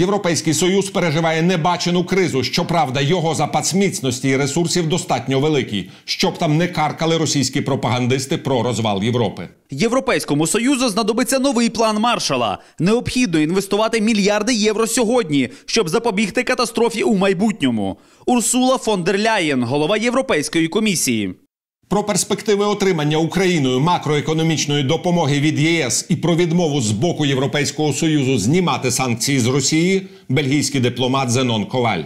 Європейський союз переживає небачену кризу. Щоправда, його запас міцності і ресурсів достатньо великий, щоб там не каркали російські пропагандисти про розвал Європи. Європейському союзу знадобиться новий план маршала. Необхідно інвестувати мільярди євро сьогодні, щоб запобігти катастрофі у майбутньому. Урсула фон дер Ляєн, голова Європейської комісії. Про перспективи отримання Україною макроекономічної допомоги від ЄС і про відмову з боку Європейського союзу знімати санкції з Росії. Бельгійський дипломат Зенон Коваль.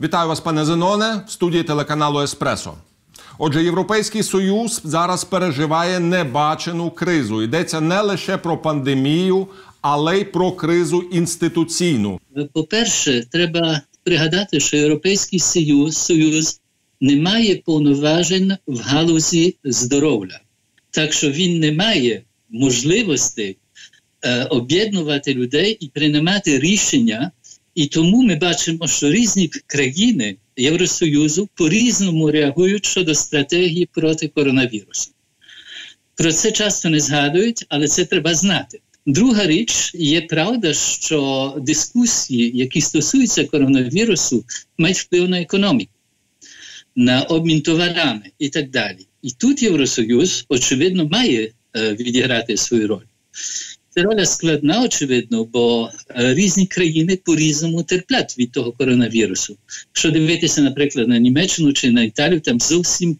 Вітаю вас, пане Зеноне, в студії телеканалу Еспресо. Отже, Європейський Союз зараз переживає небачену кризу. Йдеться не лише про пандемію, але й про кризу інституційну. По-перше, треба пригадати, що Європейський Союз Союз не має повноважень в галузі здоров'я, так що він не має можливості е, об'єднувати людей і приймати рішення. І тому ми бачимо, що різні країни Євросоюзу по-різному реагують щодо стратегії проти коронавірусу. Про це часто не згадують, але це треба знати. Друга річ є правда, що дискусії, які стосуються коронавірусу, мають вплив на економіку, на обмін товарами і так далі. І тут Євросоюз, очевидно, має е, відіграти свою роль. Ця роля складна, очевидно, бо е, різні країни по-різному терплять від того коронавірусу. Якщо дивитися, наприклад, на Німеччину чи на Італію, там зовсім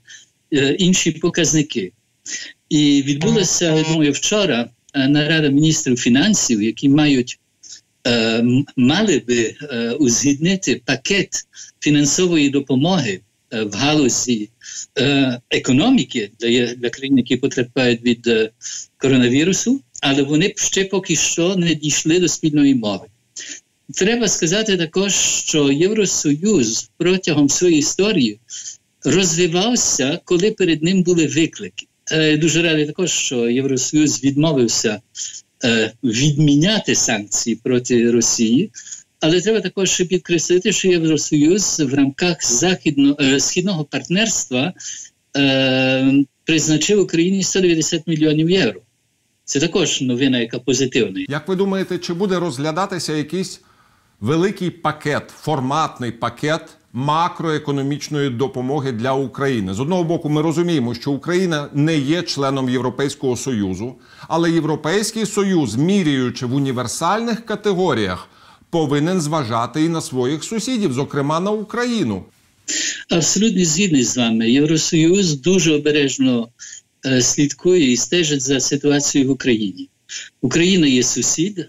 е, інші показники. І відбулося я думаю, вчора нарада міністрів фінансів, які мають е, мали би е, узгіднити пакет фінансової допомоги е, в галузі е, економіки для, для країн, які потерпають від е, коронавірусу, але вони ще поки що не дійшли до спільної мови. Треба сказати також, що Євросоюз протягом своєї історії розвивався, коли перед ним були виклики. Е, дуже радий також, що Євросоюз відмовився е, відміняти санкції проти Росії. Але треба також підкреслити, що Євросоюз в рамках західно, е, східного партнерства е, призначив Україні 190 мільйонів євро. Це також новина, яка позитивна. Як ви думаєте, чи буде розглядатися якийсь великий пакет, форматний пакет макроекономічної допомоги для України? З одного боку, ми розуміємо, що Україна не є членом Європейського союзу, але Європейський Союз, міряючи в універсальних категоріях, повинен зважати і на своїх сусідів, зокрема на Україну. Абсолютно згідний з вами. Євросоюз дуже обережно е, слідкує і стежить за ситуацією в Україні. Україна є сусід,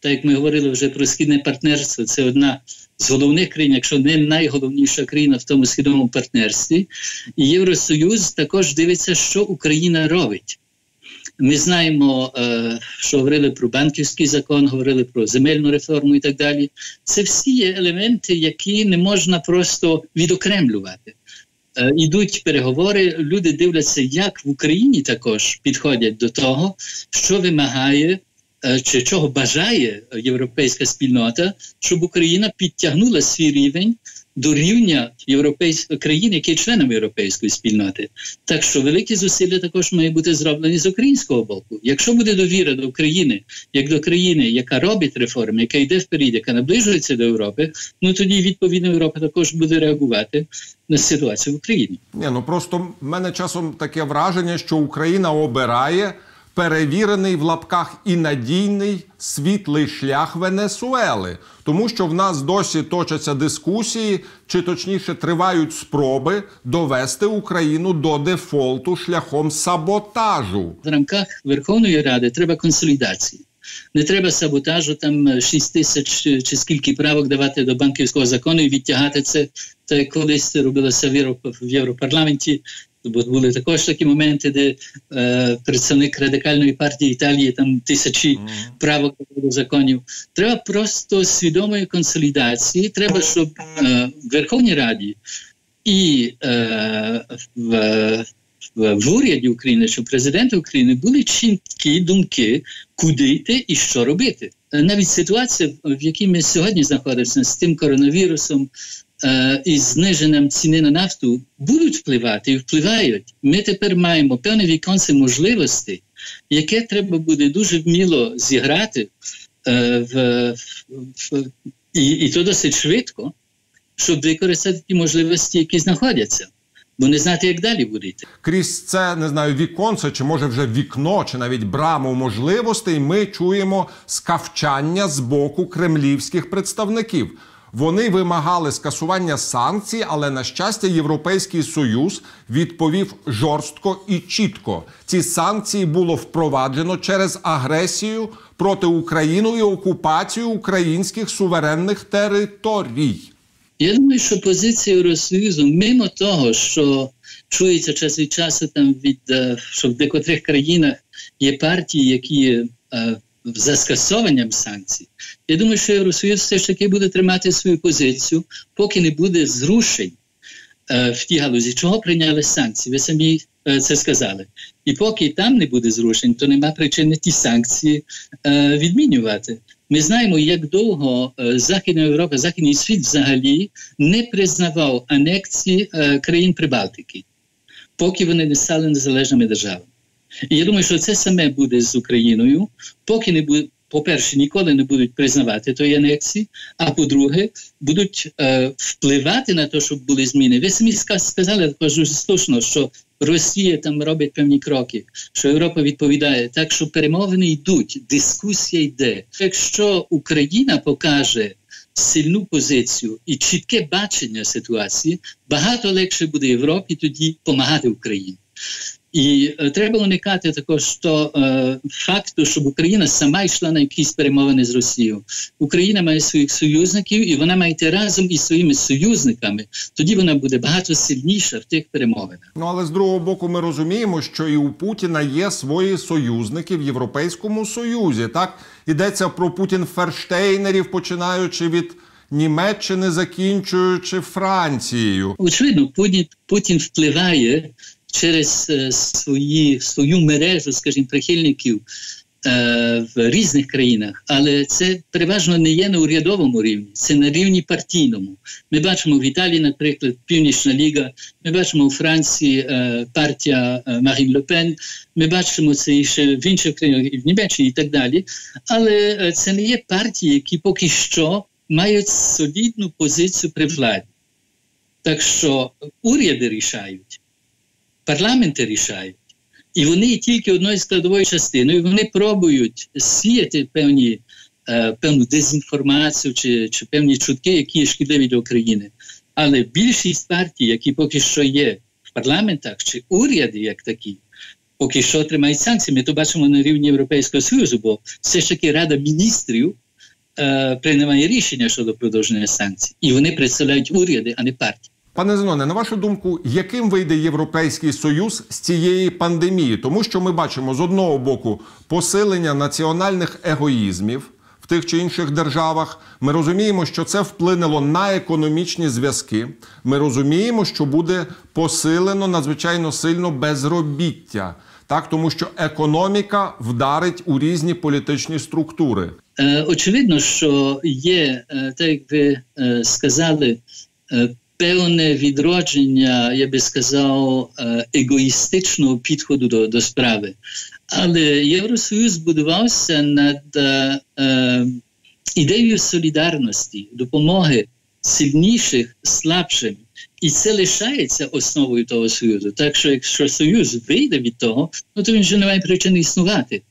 так як ми говорили вже про східне партнерство, це одна з головних країн, якщо не найголовніша країна в тому східному партнерстві. І Євросоюз також дивиться, що Україна робить. Ми знаємо, е, що говорили про банківський закон, говорили про земельну реформу і так далі. Це всі є елементи, які не можна просто відокремлювати. Е, ідуть переговори, люди дивляться, як в Україні також підходять до того, що вимагає чи чого бажає європейська спільнота, щоб Україна підтягнула свій рівень до рівня європейської країн, які є членами європейської спільноти. Так що великі зусилля також мають бути зроблені з українського боку. Якщо буде довіра до України, як до країни, яка робить реформи, яка йде вперед, яка наближується до Європи, ну тоді відповідно Європа також буде реагувати на ситуацію в Україні. Ні, ну просто в мене часом таке враження, що Україна обирає перевірений в лапках і надійний світлий шлях Венесуели, тому що в нас досі точаться дискусії, чи точніше тривають спроби довести Україну до дефолту шляхом саботажу. В рамках Верховної Ради треба консолідації. Не треба саботажу, там 6 тисяч чи скільки правок давати до банківського закону і відтягати це. Та колись це робилося в Європарламенті бо були також такі моменти, де е, представник радикальної партії Італії там тисячі mm. правок законів. Треба просто свідомої консолідації. Треба, щоб е, в Верховній Раді і е, в, в, в уряді України, що президента України були чіткі думки, куди йти і що робити. Навіть ситуація, в якій ми сьогодні знаходимося з тим коронавірусом, е, із зниженням ціни на нафту будуть впливати і впливають. Ми тепер маємо певне віконце можливості яке треба буде дуже вміло зіграти е, в, в, і, і то досить швидко, щоб використати ті можливості, які знаходяться. Бо не знати, як далі буде. Крізь це не знаю, віконце, чи може вже вікно, чи навіть браму можливостей. Ми чуємо скавчання з боку кремлівських представників. Вони вимагали скасування санкцій, але на щастя, Європейський Союз відповів жорстко і чітко. Ці санкції було впроваджено через агресію проти України і окупацію українських суверенних територій. Я думаю, що позиція Євросоюзу, мимо того, що чується час від часу, там від е, що в декотрих країнах є партії, які е, за скасуванням санкцій. Я думаю, що Євросоюз все ж таки буде тримати свою позицію, поки не буде зрушень е, в тій галузі. Чого прийняли санкції? Ви самі е, це сказали. І поки там не буде зрушень, то нема причини ті санкції е, відмінювати. Ми знаємо, як довго е, Західна Європа, Західний світ взагалі не признавав анексії е, країн Прибалтики, поки вони не стали незалежними державами. І я думаю, що це саме буде з Україною, поки не буде. По-перше, ніколи не будуть признавати тої анексії, а по-друге, будуть е, впливати на те, щоб були зміни. Ви самі сказали також слушно, що Росія там робить певні кроки, що Європа відповідає. Так що перемовини йдуть, дискусія йде. Якщо Україна покаже сильну позицію і чітке бачення ситуації, багато легше буде Європі тоді допомагати Україні. І е, треба уникати також то е, факту, щоб Україна сама йшла на якісь перемовини з Росією. Україна має своїх союзників, і вона має йти разом із своїми союзниками. Тоді вона буде багато сильніша в тих перемовинах. Ну але з другого боку, ми розуміємо, що і у Путіна є свої союзники в Європейському Союзі. Так йдеться про Путін ферштейнерів, починаючи від. Німеччини закінчуючи Францією, очевидно, Путін Путін впливає через е, свої, свою мережу, скажімо, прихильників е, в різних країнах, але це переважно не є на урядовому рівні, це на рівні партійному. Ми бачимо в Італії, наприклад, Північна Ліга, ми бачимо у Франції е, партія Марін Лепен, ми бачимо це і ще в інших країнах, і в Німеччині і так далі. Але це не є партії, які поки що мають солідну позицію при владі. Так що уряди рішають парламенти рішають. І вони тільки одною складовою частиною. Вони пробують сіяти певні, е, певну дезінформацію чи чи певні чутки, які шкідливі для України. Але більшість партій, які поки що є в парламентах, чи уряди, як такі, поки що тримають санкції. Ми то бачимо на рівні Європейського Союзу, бо все ж таки Рада міністрів е, приймає рішення щодо продовження санкцій. І вони представляють уряди, а не партії. Пане Зеноне, на вашу думку, яким вийде Європейський Союз з цієї пандемії? Тому що ми бачимо з одного боку посилення національних егоїзмів в тих чи інших державах. Ми розуміємо, що це вплинуло на економічні зв'язки. Ми розуміємо, що буде посилено надзвичайно сильно безробіття, так тому що економіка вдарить у різні політичні структури. Е, очевидно, що є е, так як ви е, сказали. Певне відродження, я би сказав, е, егоїстичного підходу до до справи. Але Євросоюз будувався над е, е, ідеєю солідарності, допомоги сильніших, слабшим. І це лишається основою того союзу. Так що, якщо союз вийде від того, ну то він вже не має причини існувати.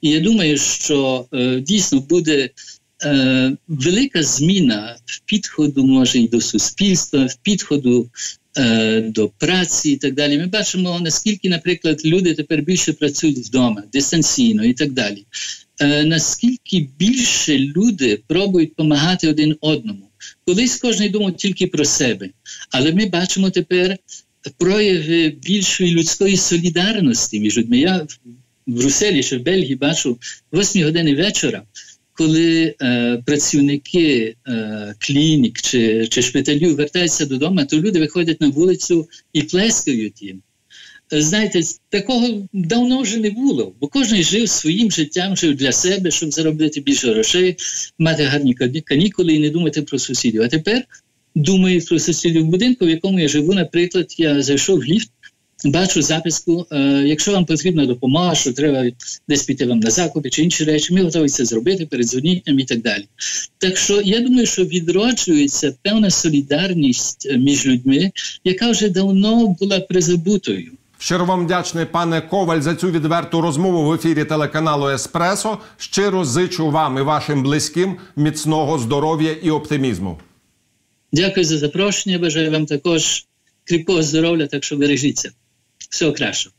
І я думаю, що е, дійсно буде е, велика зміна в підходу може і до суспільства, в підходу е, до праці і так далі. Ми бачимо, наскільки, наприклад, люди тепер більше працюють вдома, дистанційно і так далі. Е, наскільки більше люди пробують допомагати один одному. Колись кожен думав тільки про себе, але ми бачимо тепер прояви більшої людської солідарності між людьми. Я в Брюсселі чи в Бельгії бачу 8 години вечора коли е, працівники е, клінік чи чи шпиталів вертаються додому, то люди виходять на вулицю і плескають їм. Е, знаєте, такого давно вже не було, бо кожен жив своїм життям, жив для себе, щоб заробити більше грошей, мати гарні канікули і не думати про сусідів. А тепер думаю про сусідів в будинку, в якому я живу. Наприклад, я зайшов в ліфт, бачу записку. Е, якщо вам потрібна допомога, що треба десь піти вам на закупи чи інші речі, ми готові це зробити, передзвоніть нам і так далі. Так що я думаю, що відроджується певна солідарність е, між людьми, яка вже давно була призабутою. Щиро вам вдячний, пане Коваль, за цю відверту розмову в ефірі телеканалу Еспресо. Щиро зичу вам і вашим близьким міцного здоров'я і оптимізму. Дякую за запрошення. Бажаю вам також кріпкого здоров'я, так що бережіться. Всього кращого.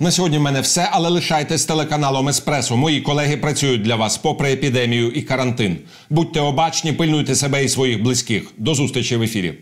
На сьогодні в мене все, але лишайтесь телеканалом Еспресо. Мої колеги працюють для вас попри епідемію і карантин. Будьте обачні, пильнуйте себе і своїх близьких. До зустрічі в ефірі.